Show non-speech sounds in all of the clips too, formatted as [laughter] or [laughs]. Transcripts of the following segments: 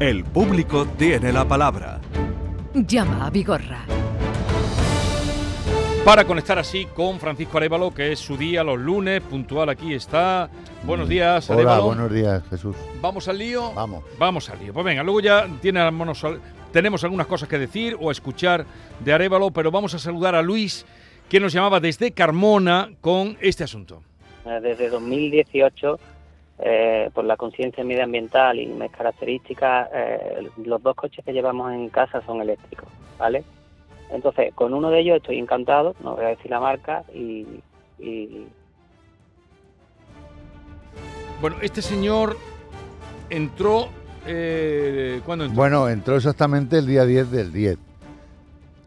El público tiene la palabra. Llama a Vigorra. Para conectar así con Francisco Arevalo, que es su día los lunes, puntual aquí está. Buenos días, Hola, Arévalo. buenos días, Jesús. ¿Vamos al lío? Vamos. Vamos al lío. Pues venga, luego ya tiene las manos al- tenemos algunas cosas que decir o escuchar de Arevalo, pero vamos a saludar a Luis, que nos llamaba desde Carmona con este asunto. Eh, Desde 2018, eh, por la conciencia medioambiental y mis características, eh, los dos coches que llevamos en casa son eléctricos, ¿vale? Entonces, con uno de ellos estoy encantado, no voy a decir la marca, y, y Bueno, este señor entró... Eh, ¿Cuándo entró? Bueno, entró exactamente el día 10 del 10.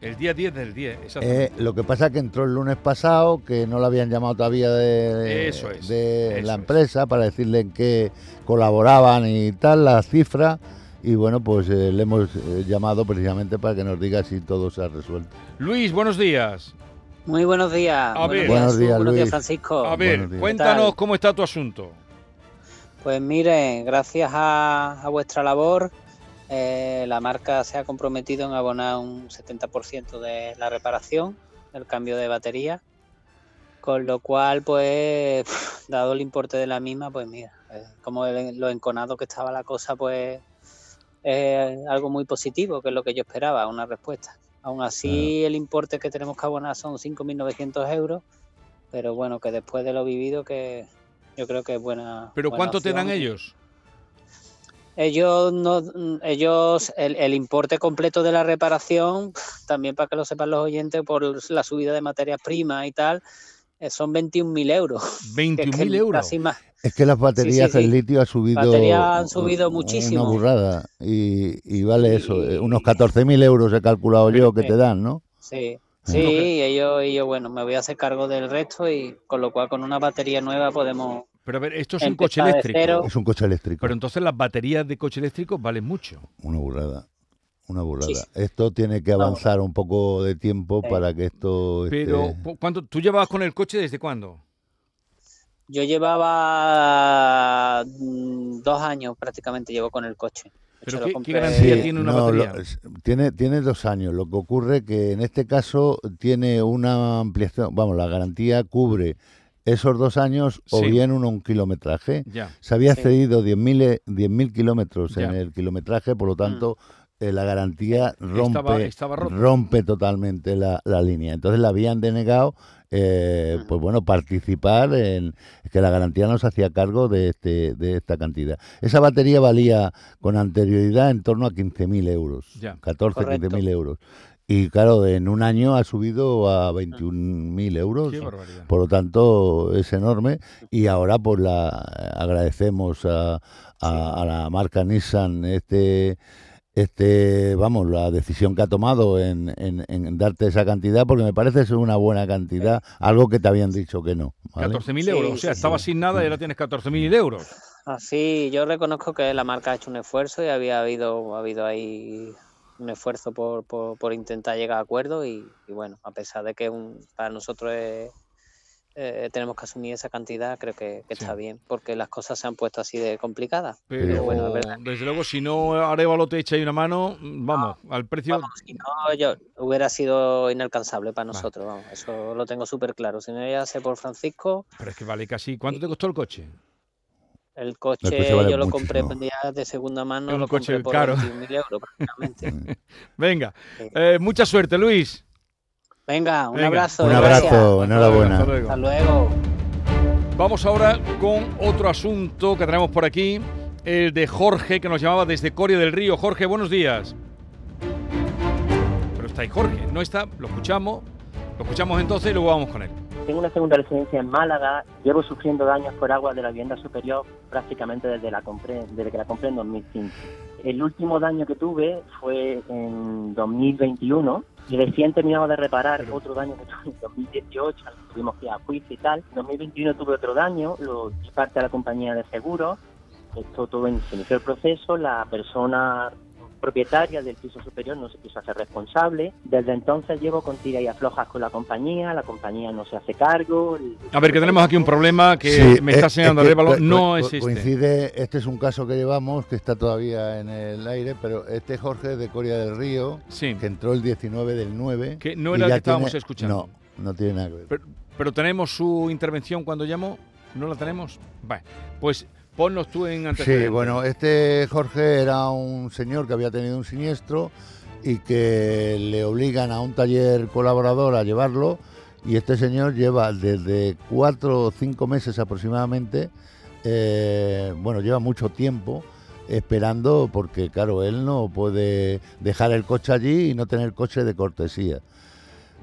El día 10 del 10, exactamente. Eh, lo que pasa es que entró el lunes pasado, que no lo habían llamado todavía de, de- Eso es, de eso la es. empresa para decirle en qué colaboraban y tal, la cifra. Y bueno, pues eh, le hemos eh, llamado precisamente para que nos diga si todo se ha resuelto. Luis, buenos días. Muy buenos días. A ver. Buenos días, buenos días, Luis. Francisco. A ver, cuéntanos cómo está tu asunto. Pues mire, gracias a, a vuestra labor, eh, la marca se ha comprometido en abonar un 70% de la reparación, del cambio de batería, con lo cual, pues, [laughs] dado el importe de la misma, pues mira, eh, como el- lo enconado que estaba la cosa, pues, es algo muy positivo, que es lo que yo esperaba, una respuesta. Aún así, el importe que tenemos que abonar son 5.900 euros, pero bueno, que después de lo vivido, que yo creo que es buena. ¿Pero buena cuánto te dan opción. ellos? Ellos no, ellos el, el importe completo de la reparación, también para que lo sepan los oyentes, por la subida de materias primas y tal, eh, son 21.000 euros. que es que 21.000 euros. casi más. Es que las baterías, sí, sí. el litio ha subido. Baterías han subido una muchísimo. burrada. Y, y vale eso, eh, unos 14.000 euros he calculado yo que te dan, ¿no? Sí, sí, y ellos, y yo, bueno, me voy a hacer cargo del resto y con lo cual con una batería nueva podemos... Pero a ver, esto es un coche eléctrico. cero. Es un coche eléctrico. Pero entonces las baterías de coche eléctrico valen mucho. Una burrada. Una burrada. Sí, sí. Esto tiene que avanzar un poco de tiempo Sí. para que esto. Pero, esté- ¿cu- ¿cuánto, ¿tú llevabas con el coche desde cuándo? Yo llevaba mm, dos años prácticamente llevo con el coche. Pero ¿qué- qué garantía tiene una no, batería? lo- tiene, tiene dos años. Lo que ocurre que en este caso tiene una ampliación. Vamos, la garantía cubre esos dos años o Sí. bien un, un kilometraje. Ya. Se había Sí. cedido 10.000 10.000 kilómetros en el kilometraje, por lo tanto, eh, la garantía rompe, Estaba- rompe totalmente la, la línea. Entonces la habían denegado, eh, pues bueno, participar en que la garantía no se hacía cargo de, este, de esta cantidad. Esa batería valía con anterioridad en torno a 15.000 euros, Ya. 14, Correcto. 15.000 euros. Y claro, en un año ha subido a 21.000 euros. Qué barbaridad. Por lo tanto, es enorme y ahora pues la agradecemos a, a- a la marca Nissan este este vamos la decisión que ha tomado en, en- en darte esa cantidad porque me parece ser una buena cantidad algo que te habían dicho que no ¿vale? 14.000 Sí, euros. O sí, sea, sí. estabas sin nada y ahora tienes 14.000 euros. Así, yo reconozco que la marca ha hecho un esfuerzo y había habido, ha habido ahí un esfuerzo por, por, por intentar llegar a acuerdo y, y bueno, a pesar de que un, para nosotros es- eh, tenemos que asumir esa cantidad, creo que, que Sí. está bien, porque las cosas se han puesto así de complicadas. Pero bueno, es verdad. desde luego, si no Arevalo te echa ahí una mano, vamos, al precio. Vamos, si no, yo hubiera sido inalcanzable para nosotros, vamos, eso lo tengo súper claro. Si no ya sé por Francisco, Pero es que vale casi. ¿Cuánto te costó el coche? El coche, coche vale yo lo compré ya de segunda mano, un lo coche compré por caro. 21.000 euros [laughs] prácticamente. Venga, Sí. eh, mucha suerte, Luis. Venga, un Venga, abrazo. un abrazo enhorabuena hasta luego. Hasta luego. Vamos ahora con otro asunto que traemos por aquí, el de Jorge, que nos llamaba desde Coria del Río. Jorge, buenos días. Pero está ahí Jorge, no está, lo escuchamos, lo escuchamos entonces y luego vamos con él. Tengo una segunda residencia en Málaga. Llevo sufriendo daños por agua de la vivienda superior prácticamente desde, la compré, desde que la compré en 2005. El último daño que tuve fue en 2021 y recién terminaba de reparar otro daño que tuve en 2018. Tuvimos que ir a juicio y tal. En 2021 tuve otro daño, lo di parte a la compañía de seguros. Esto todo se inició el proceso, la persona propietaria del piso superior no se quiso hacer responsable. Desde entonces llevo con tira y aflojas con la compañía, la compañía no se hace cargo. el- A ver, que tenemos aquí un problema que Sí, me está es- enseñando es que no este. Coincide, este es un caso que llevamos que está todavía en el aire, pero este Jorge de Coria del Río, Sí. que entró el 19 del 9. Que no era el que estábamos tiene- escuchando. No, no tiene nada que ver. Pero, pero tenemos su intervención cuando llamó. ¿No la tenemos? Vale. Pues ponnos tú en Sí, antecedentes. bueno, este Jorge era un señor que había tenido un siniestro y que le obligan a un taller colaborador a llevarlo y este señor lleva desde cuatro o cinco meses aproximadamente, eh, bueno, lleva mucho tiempo esperando porque claro, él no puede dejar el coche allí y no tener coche de cortesía.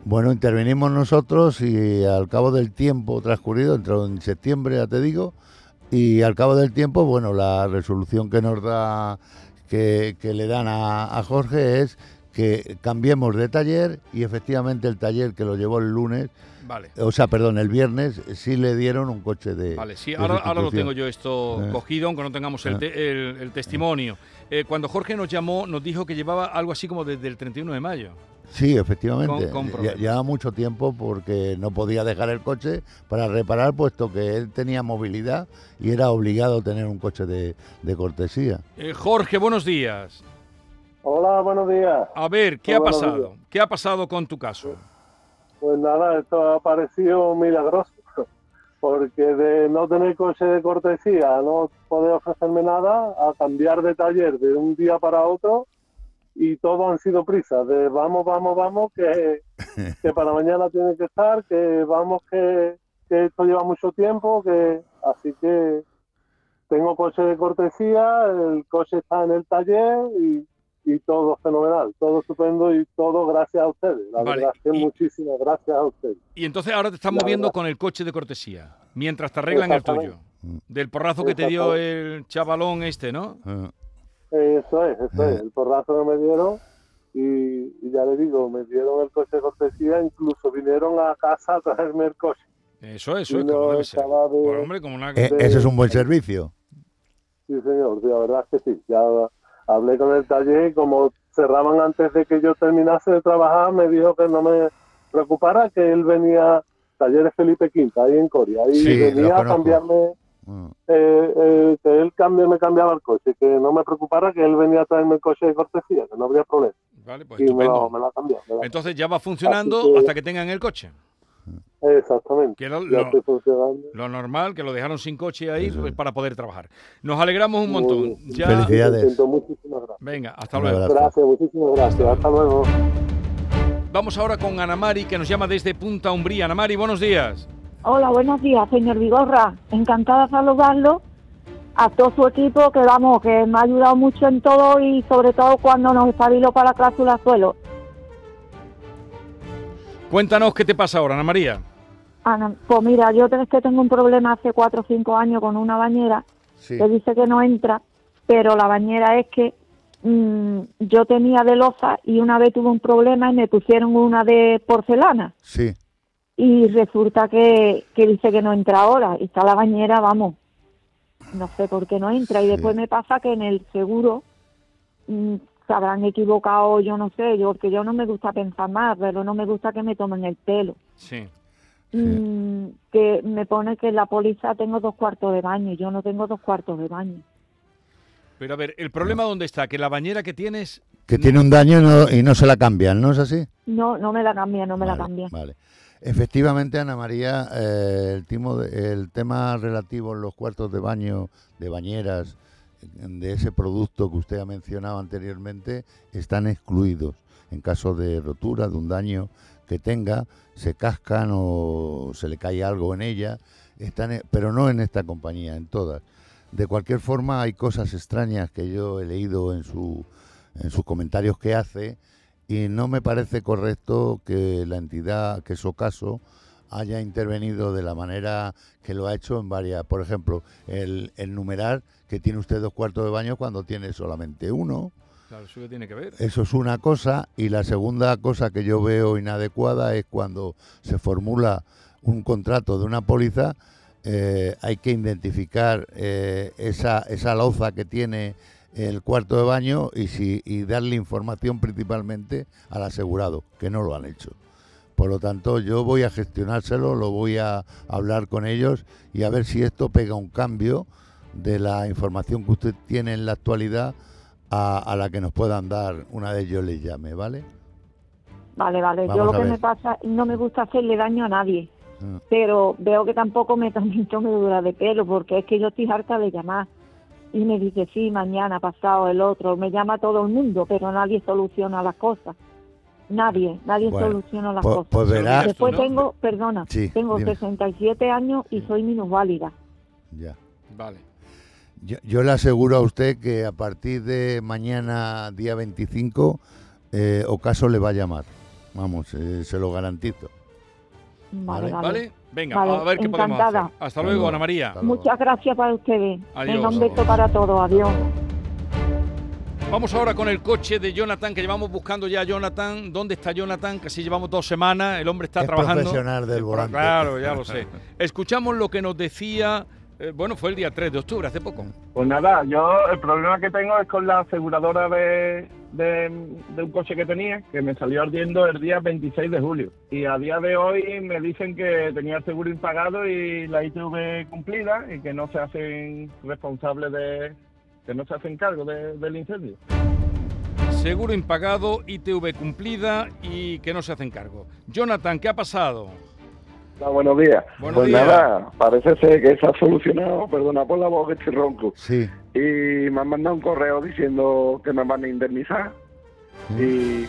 Bueno, intervenimos nosotros y al cabo del tiempo transcurrido, entró en septiembre, ya te digo, y al cabo del tiempo, bueno, la resolución que nos da, que, que le dan a, a Jorge es que cambiemos de taller y efectivamente el taller que lo llevó el lunes, Vale. o sea, perdón, el viernes, sí le dieron un coche de. Vale, sí, de ahora, ahora lo tengo yo esto Eh. cogido, aunque no tengamos el, Eh. te- el- el testimonio. Eh, cuando Jorge nos llamó, nos dijo que llevaba algo así como desde el 31 de mayo. Sí, efectivamente. Con-. Llevaba mucho tiempo porque no podía dejar el coche para reparar, puesto que él tenía movilidad y era obligado a tener un coche de, de cortesía. Eh, Jorge, buenos días. Hola, buenos días. A ver, ¿qué Hola, ha pasado? ¿Qué ha pasado con tu caso? Pues nada, esto ha parecido milagroso, [laughs] porque de no tener coche de cortesía, no poder ofrecerme nada, a cambiar de taller de un día para otro, y todo han sido prisas, de vamos, vamos, vamos, que, [laughs] que para mañana tiene que estar, que vamos, que, que esto lleva mucho tiempo, que así que tengo coche de cortesía, el coche está en el taller y, y todo fenomenal, todo estupendo y todo gracias a ustedes. La Vale, verdad es que y- muchísimas gracias a ustedes. Y entonces ahora te estás La moviendo verdad. con el coche de cortesía, mientras te arreglan el tuyo. Del porrazo que te dio el chavalón este, ¿no? Eh, Eso es, eso es, el porrazo que me dieron y, y ya le digo, me dieron el coche de cortesía, incluso vinieron a casa a traerme el coche. Eso, eso, Y es como debe ser. de- Pues, hombre, como una... eh, ese es un buen servicio. Sí, señor, la verdad es que sí. Ya hablé con el taller y como cerraban antes de que yo terminase de trabajar, me dijo que no me preocupara, que él venía, talleres Felipe Quinta, ahí en Coria, y Sí, venía a cambiarme, Mm. eh, eh, que él cambie, me cambiaba el coche, que no me preocupara, que él venía a traerme el coche de cortesía, que no habría problema. Vale, pues y me estupendo. lo, me lo ha cambiado. me lo ha Entonces ya va funcionando que- hasta que tengan el coche. Exactamente. Que lo, normal, que lo dejaron sin coche ahí pues, es. para poder trabajar. Nos alegramos un montón. Ya, Felicidades. Contento, Muchísimas gracias. venga, hasta Un luego. abrazo. Gracias, muchísimas gracias. Hasta luego. Vamos ahora con Ana Mari, que nos llama desde Punta Umbría. Ana Mari, buenos días. Hola, buenos días, señor Vigorra. Encantada de saludarlo. A todo su equipo, que vamos, que me ha ayudado mucho en todo y sobre todo cuando nos espabiló para la cláusula suelo. Cuéntanos qué te pasa ahora, Ana María. Ana, pues mira, yo es que tengo un problema hace cuatro o cinco años con una bañera Sí. que dice que no entra, pero la bañera es que mm, yo tenía de loza y una vez tuve un problema y me pusieron una de porcelana Sí. y resulta que, que dice que no entra ahora y está la bañera, vamos, no sé por qué no entra y Sí. después me pasa que en el seguro mm, se habrán equivocado, yo no sé, yo porque yo no me gusta pensar más, pero no me gusta que me tomen el pelo. Sí. Mm, que me pone que en la póliza tengo dos cuartos de baño y yo no tengo dos cuartos de baño. Pero a ver, ¿el problema dónde está? Que la bañera que tienes... Que tiene un daño y no, y no se la cambian, ¿no es así? No, no me la cambia, no me la Vale, cambia. Vale. Efectivamente, Ana María, eh, el, timo de- el tema relativo a los cuartos de baño, de bañeras, de ese producto que usted ha mencionado anteriormente, están excluidos. En caso de rotura, de un daño que tenga, se cascan o se le cae algo en ella, están, e- pero no en esta compañía, en todas. De cualquier forma, hay cosas extrañas que yo he leído en, su, en sus comentarios que hace y no me parece correcto que la entidad, que Socaso, haya intervenido de la manera que lo ha hecho en varias. Por ejemplo, el, el numerar que tiene usted dos cuartos de baño cuando tiene solamente uno. Claro, eso tiene que ver. Eso es una cosa. Y la segunda cosa que yo veo inadecuada es cuando se formula un contrato de una póliza, eh, hay que identificar eh, esa, esa loza que tiene el cuarto de baño y, si, y darle información principalmente al asegurado, que no lo han hecho. Por lo tanto, yo voy a gestionárselo, lo voy a hablar con ellos y a ver si esto pega un cambio de la información que usted tiene en la actualidad a, a la que nos puedan dar una vez yo les llame, ¿vale? Vale, vale. Vamos Yo lo que ver. me pasa, no me gusta hacerle daño a nadie, Mm. pero veo que tampoco me [laughs] también me dura de pelo, porque es que yo estoy harta de llamar. Y me dice, sí, mañana, pasado, el otro. Me llama todo el mundo, pero nadie soluciona las cosas. Nadie, nadie Bueno, soluciona las pues- cosas. pues Después tengo, perdona, Sí, tengo dime. 67 años y soy minusválida. Ya. Vale. Yo, yo le aseguro a usted que a partir de mañana, día 25, eh, Ocaso le va a llamar. Vamos, eh, se lo garantizo. Vale, Vale. vale. Venga, Vale, a ver qué podemos encantada. hacer. Hasta luego, Ana María. Hasta luego. Muchas gracias para ustedes. Adiós. Venga, un beso para todos. Adiós. Vamos ahora con el coche de Jonathan, que llevamos buscando ya a Jonathan. ¿Dónde está Jonathan? Casi llevamos dos semanas. El hombre está Es trabajando. profesional del Eh, volante. Claro, ya lo sé. [laughs] Escuchamos lo que nos decía. eh, bueno, fue el día 3 de octubre, hace poco. Pues nada, yo el problema que tengo es con la aseguradora de, de, de un coche que tenía, que me salió ardiendo el día 26 de julio. Y a día de hoy me dicen que tenía el seguro impagado y la ITV cumplida y que no se hacen responsables de... que no se hacen cargo de- del incendio. Seguro impagado, ITV cumplida y que no se hacen cargo. Jonathan, ¿qué ha pasado? Hola, buenos días. Buenos pues días. nada, parece ser que se ha solucionado, perdona por la voz que estoy ronco. Sí. Y me han mandado un correo diciendo que me van a indemnizar y eh,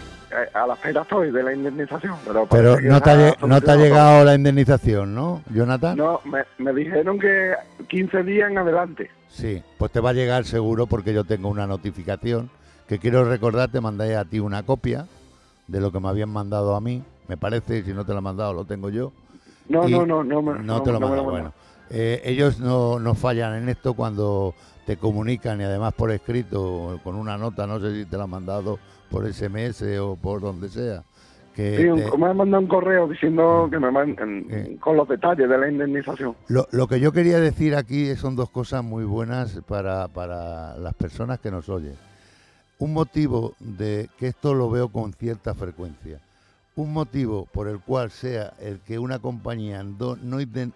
a la espera estoy de la indemnización. Pero, Pero no te, ha, no te ha llegado la indemnización, ¿no, Jonathan? No, me, me dijeron que 15 días en adelante. Sí, pues te va a llegar seguro porque yo tengo una notificación que quiero recordar, te mandé a ti una copia de lo que me habían mandado a mí, me parece, si no te lo han mandado lo tengo yo. No, no, no, no, me- No te lo me mandan, bueno. Eh, ellos no, no fallan en esto cuando te comunican y además por escrito, con una nota, no sé si te la han mandado por SMS o por donde sea. Que Sí, un- te- me han mandado un correo diciendo que me mandan Eh. con los detalles de la indemnización. Lo, lo que yo quería decir aquí son dos cosas muy buenas para, para las personas que nos oyen. Un motivo de que esto lo veo con cierta frecuencia. Un motivo por el cual sea el que una compañía no,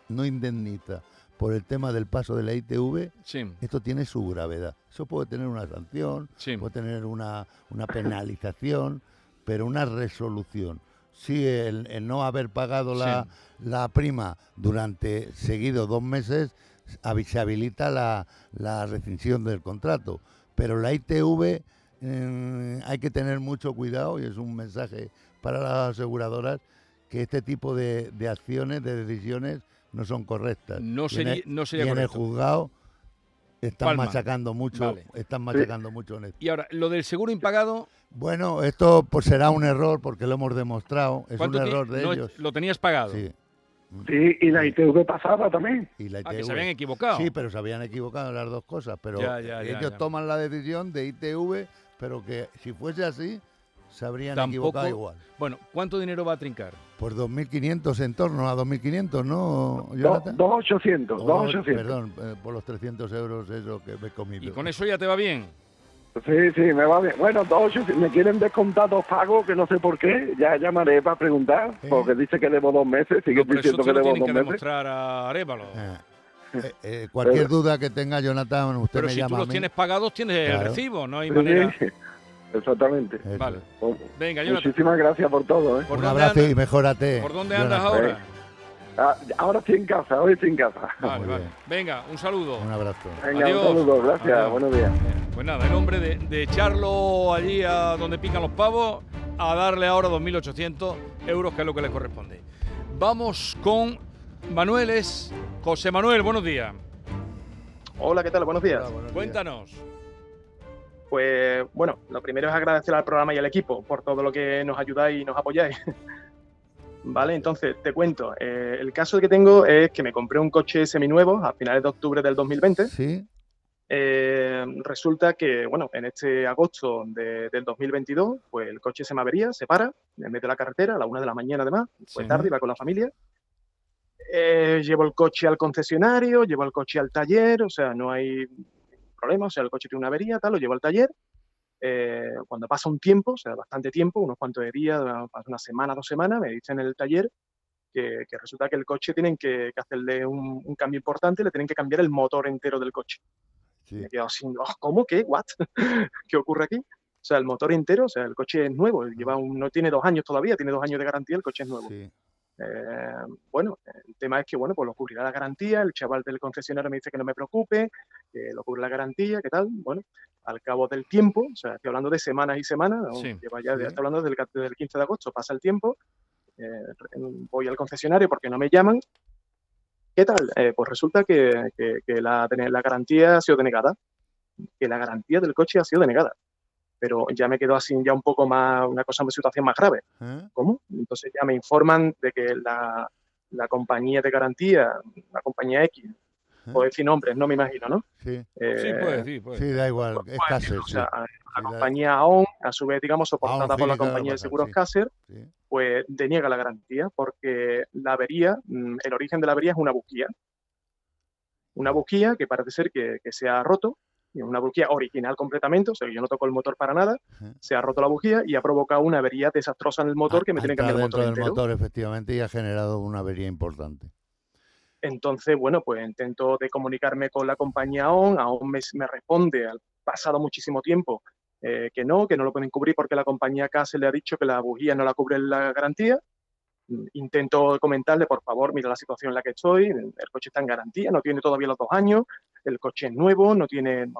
no indemniza por el tema del paso de la ITV, Sí, esto tiene su gravedad. Eso puede tener una sanción, sí. puede tener una, una penalización, pero una resolución. Si el, el no haber pagado la, la prima durante seguido dos meses, se habilita la, la rescisión del contrato. Pero la ITV eh, hay que tener mucho cuidado y es un mensaje para las aseguradoras que este tipo de, de acciones, de decisiones, no son correctas. No Y en sería, el- no sería y en el correcto. juzgado están machacando mucho, Vale. están machacando mucho en esto. Y ahora, lo del seguro impagado, Bueno, esto pues será un error porque lo hemos demostrado, es un ¿cuánto ti- error de no, ellos. lo tenías pagado? Sí. Sí, y la ITV pasada también. Y la Ah, que ITV. se habían equivocado. Sí, pero se habían equivocado en las dos cosas, pero Ya, ya, ya, ellos ya. toman la decisión de ITV, pero que si fuese así se habrían Tampoco- equivocado igual. Bueno, ¿cuánto dinero va a trincar? Por 2.500 en torno a 2.500, ¿no, Jonathan? 2.800, Oh, 2.800. Perdón, eh, por los 300 euros eso que me he comido. ¿Y con eso ya te va bien? Sí, sí, me va bien. Bueno, 2.800, me quieren descontar dos pagos que no sé por qué. Ya llamaré para preguntar, Sí. porque dice que debo dos meses. Sigue No, diciendo que lo debo tienen dos que meses. demostrar a Arevalo. Eh, eh, eh, cualquier duda que tenga Jonathan, usted Pero me si llama tú a los mí. tienes pagados, tienes el recibo, no hay Sí, manera. sí, exactamente. Eso Vale. es. Pues, Venga, Jonathan, Muchísimas gracias por todo. ¿eh? ¿por Un abrazo andas? y mejórate. ¿Por dónde andas Jonathan. ahora? Ah, ahora estoy en casa, hoy estoy en casa. Vale, vale. Venga, un saludo. Un abrazo. Venga, Adiós. un saludo, gracias, Adiós. buenos días. Pues nada, el hombre de, de echarlo allí a donde pican los pavos a darle ahora 2.800 euros, que es lo que le corresponde. Vamos con Manueles. José Manuel, buenos días. Hola, ¿qué tal? Buenos días. Hola, buenos días. Cuéntanos. Pues bueno, lo primero es agradecer al programa y al equipo por todo lo que nos ayudáis y nos apoyáis. [laughs] vale, entonces te cuento. eh, el caso que tengo es que me compré un coche seminuevo a finales de octubre del 2020. Sí, Eh, resulta que, bueno, en este agosto de- del 2022, pues el coche se me avería, se para, en medio de la carretera, a la una de la mañana además, fue Sí. tarde, iba con la familia. Eh, llevo el coche al concesionario, llevo el coche al taller, o sea, no hay problema, o sea, el coche tiene una avería, tal, lo llevo al taller. eh, cuando pasa un tiempo, o sea, bastante tiempo, unos cuantos de días, pasa una semana, dos semanas, me dicen en el taller que, que resulta que el coche tienen que, que hacerle un, un cambio importante, le tienen que cambiar el motor entero del coche. Me he quedado "Oh, ¿cómo? ¿Qué? ¿What? [laughs] ¿Qué ocurre aquí? O sea, el motor entero, o sea, el coche es nuevo, lleva un- no tiene dos años todavía, tiene dos años de garantía, el coche es nuevo. Eh, bueno, el tema es que, bueno, pues lo cubrirá la garantía, el chaval del concesionario me dice que no me preocupe, que lo cubre la garantía, ¿qué tal? Bueno, al cabo del tiempo, o sea, estoy hablando de semanas y semanas. Sí, lleva ya, sí. estoy hablando desde el, ca- desde el 15 de agosto, pasa el tiempo, eh, voy al concesionario porque no me llaman, ¿qué tal? Eh, pues resulta que, que- que la, la garantía ha sido denegada, que la garantía del coche ha sido denegada. Pero ya me quedo así ya un poco más, una cosa, una situación más grave. ¿Eh? ¿Cómo? Entonces ya me informan de que la, la compañía de garantía, la compañía X, puedo decir nombres, no me imagino, ¿no? Sí. Eh, Sí, puede decir, puede Sí, da igual, es Caser, o sí. sea, a- la Sí, da- compañía AON, a su vez, digamos, soportada por la compañía de Barbaza, seguros sí. Sí. pues deniega la garantía porque la avería, mm, el origen de la avería es una bujía. Una bujía que parece ser que, que se ha roto, una bujía original completamente, o sea, yo no toco el motor para nada, se ha roto la bujía y ha provocado una avería desastrosa en el motor que me tiene que cambiar el dentro motor del entero. motor, efectivamente, y ha generado una avería importante. Entonces, bueno, pues intento de comunicarme con la compañía AON, AON me, me responde al pasado muchísimo tiempo eh, que no, que no lo pueden cubrir porque la compañía CASE le ha dicho que la bujía no la cubre la garantía. Mm, Intento comentarle, por favor, mira la situación en la que estoy, el coche está en garantía, no tiene todavía los dos años, el coche es nuevo, no tiene,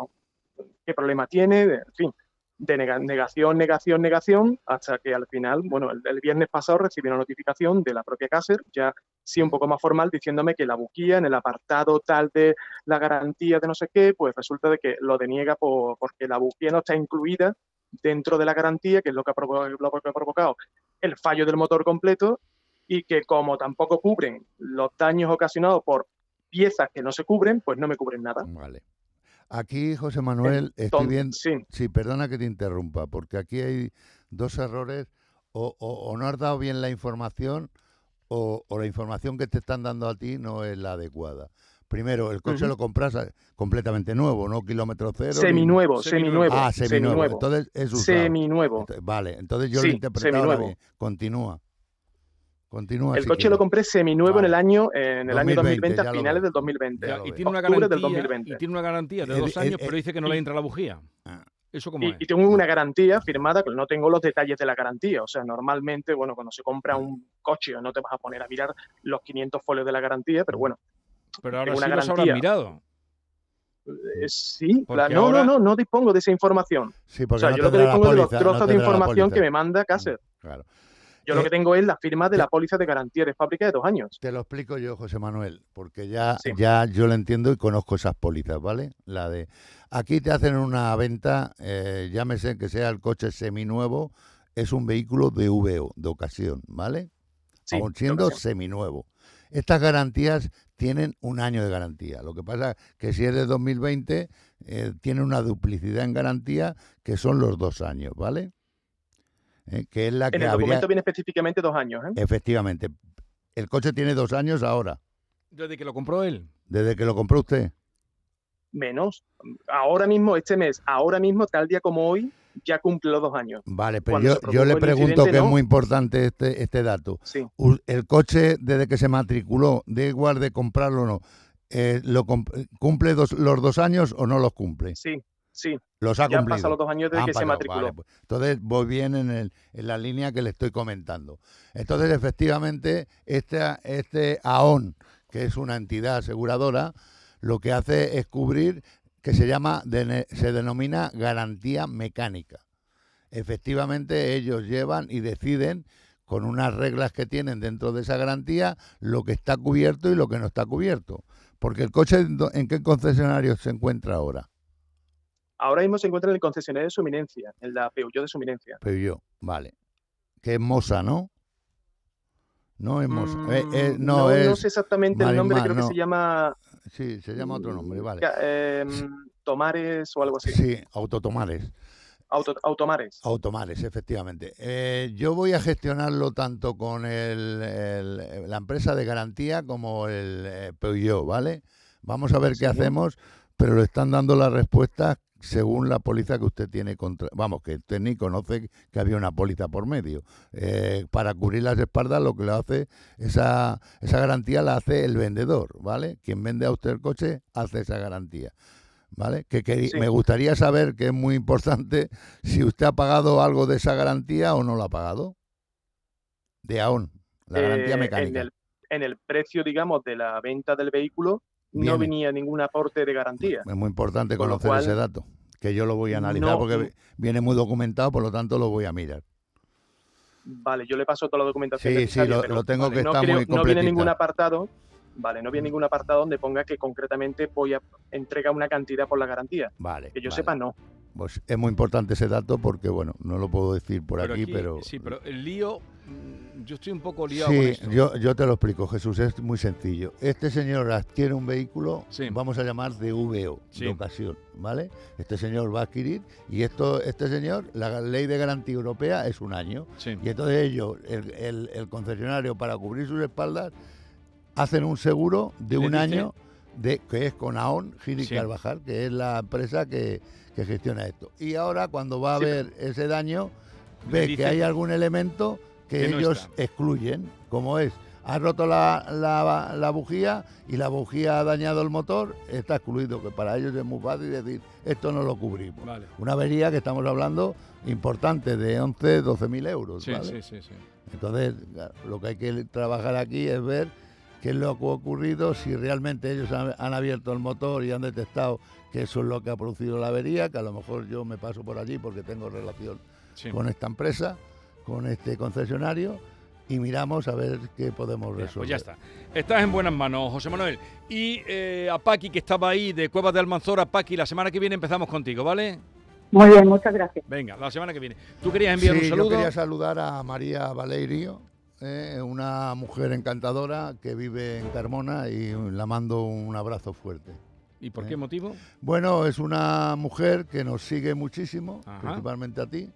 qué problema tiene, en fin, de nega- negación, negación, negación, hasta que al final, bueno, el, viernes pasado recibí una notificación de la propia Caser, ya sí un poco más formal, diciéndome que la bujía en el apartado tal de la garantía de no sé qué, pues resulta de que lo deniega por- porque la bujía no está incluida dentro de la garantía, que es lo que ha, provo- lo que ha provocado el fallo del motor completo, y que como tampoco cubren los daños ocasionados por piezas que no se cubren, pues no me cubren nada. Vale. Aquí, José Manuel, estoy viendo... sí. perdona que te interrumpa, porque aquí hay dos errores. O, o- o no has dado bien la información o, o la información que te están dando a ti no es la adecuada. Primero, el coche lo compras a- completamente nuevo, ¿no? Kilómetro cero. ni- Seminuevo, seminuevo, Ah, seminuevo. seminuevo. Entonces es usado. Seminuevo. Vale, entonces yo lo Sí, seminuevo. bien. Continúa. Continúa. El si coche lo compré seminuevo en el año, en el año 2020, 2020, ya a lo finales del 2020. Ya, y tiene una octubre del garantía, 2020. y tiene una garantía de dos años, pero dice que no le entra la bujía. ¿Eso cómo Y, es? y tengo una garantía firmada, que no tengo los detalles de la garantía. O sea, normalmente, bueno, cuando se compra un coche no te vas a poner a mirar los 500 folios de la garantía, pero bueno. Pero ahora sí una los habrán garantía. mirado. Eh, sí, la- no, ahora- no, no, no dispongo de esa información. Sí, o sea, no yo lo que dispongo es de los póliza, no trozos de información que póliza. me manda Caser. Claro. Yo lo Eh, que tengo es la firma de la póliza de garantía de fábrica de dos años. Te lo explico yo, José Manuel, porque ya, ya yo lo entiendo y conozco esas pólizas, ¿vale? La de aquí te hacen una venta, eh, llámese que sea el coche seminuevo, es un vehículo de VO, de ocasión, ¿vale? Sí, de siendo seminuevo. Estas garantías tienen un año de garantía. Lo que pasa que si es de 2020, eh, tiene una duplicidad en garantía que son los dos años, ¿vale? Eh, que es la que En el habría- documento viene específicamente dos años. ¿eh? Efectivamente. El coche tiene dos años ahora, Desde que lo compró él. desde que lo compró usted. Menos. Ahora mismo, este mes, ahora mismo, tal día como hoy, ya cumple los dos años. Vale, pero yo, yo le pregunto que es muy importante este, este dato. Sí. El coche, desde que se matriculó, da igual de comprarlo o no, eh, lo ¿cumple dos- los dos años o no los cumple? Sí, sí. Los ha ya han cumplido. pasado los dos años desde Han que se matriculó. vale, pues. Entonces voy bien en, el- en la línea que le estoy comentando. Entonces, efectivamente, esta, este AON, que es una entidad aseguradora, lo que hace es cubrir que se llama, se denomina garantía mecánica. Efectivamente, ellos llevan y deciden con unas reglas que tienen dentro de esa garantía lo que está cubierto y lo que no está cubierto. Porque el coche, ¿en qué concesionario se encuentra ahora? Ahora mismo se encuentra en el concesionario de su eminencia, en la Peugeot de su eminencia. Yo, vale. Que es Mosa, ¿no? No es Mosa. eh, eh, Mm, no, no, es. no sé exactamente el nombre, creo no. que se llama Sí, se llama otro nombre, vale. em, Tomares o algo así. Sí, Autotomares. Auto- Automares. Automares, efectivamente. Eh, yo voy a gestionarlo tanto con el- el- la empresa de garantía como el eh, Peugeot, ¿vale? Vamos a ver qué hacemos, pero le están dando la respuesta según la póliza que usted tiene contra... Vamos, que usted ni conoce que había una póliza por medio. Eh, para cubrir las espaldas lo que le hace, esa, esa garantía la hace el vendedor, ¿vale? Quien vende a usted el coche hace esa garantía. ¿Vale? Que, Sí. me gustaría saber, que es muy importante, si usted ha pagado algo de esa garantía o no lo ha pagado. De AON, la garantía Eh, En mecánica. el, en el precio, digamos, de la venta del vehículo no venía ningún aporte de garantía. Es muy importante Con conocer cual, ese dato, que yo lo voy a analizar no- porque vi- viene muy documentado, por lo tanto lo voy a mirar. Vale, yo le paso toda la documentación Sí, sí, lo- pero, lo tengo vale, que no está creo- muy No viene ningún apartado, vale, no viene ningún apartado donde ponga que concretamente voy a entregar una cantidad por la garantía. Vale. Que yo vale. sepa, no. Pues es muy importante ese dato porque, bueno, no lo puedo decir por Pero aquí, pero... Sí, pero el lío, mm, yo estoy un poco liado Sí, con esto. yo, yo te lo explico, Jesús, es muy sencillo. Este señor adquiere un vehículo, Sí. vamos a llamar de VO, Sí. de ocasión, ¿vale? Este señor va a adquirir y esto, este señor, la ley de garantía europea es un año. Sí. Y entonces ellos, el, el- el concesionario, para cubrir sus espaldas, hacen un seguro de un dice- año de que es con AON Gil y Sí. Carvajal, que es la empresa que, que gestiona esto. Y ahora cuando va a Sí, haber ese daño, ve que hay algún elemento que, ellos excluyen, como es, ha roto la, la- la bujía y la bujía ha dañado el motor, está excluido, que para ellos es muy fácil decir, esto no lo cubrimos. Vale. Una avería que estamos hablando importante, de 11, 12 mil euros. Sí, ¿vale? sí, sí, sí. Entonces, lo que hay que trabajar aquí es ver qué es lo que ha ocurrido, si realmente ellos han, han abierto el motor y han detectado que eso es lo que ha producido la avería, que a lo mejor yo me paso por allí porque tengo relación Sí. con esta empresa, con este concesionario, y miramos a ver qué podemos Ya, resolver. pues ya está. Estás en buenas manos, José Manuel. Y eh, a Paqui, que estaba ahí de Cuevas de Almanzora, Paqui, la semana que viene empezamos contigo, ¿vale? Muy bien, muchas gracias. Venga, la semana que viene. ¿Tú querías enviar Sí, un saludo? Yo quería saludar a María Valerio, eh, una mujer encantadora que vive en Carmona y la mando un abrazo fuerte. ¿Y por ¿eh? qué motivo? Bueno, es una mujer que nos sigue muchísimo, Ajá. principalmente a ti.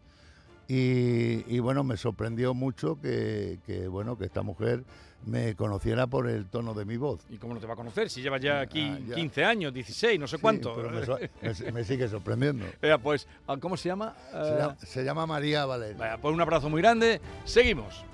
Y, y, bueno, me sorprendió mucho que, que, bueno que esta mujer me conociera por el tono de mi voz. ¿Y cómo no te va a conocer? Si llevas ya aquí Ah, ya. 15 años, 16, no sé Sí, cuánto. pero me, [laughs] sigue sorprendiendo. [laughs] Pues, ¿cómo se llama? Se Eh, llama, se llama María Valeria. Vaya, pues un abrazo muy grande. Seguimos.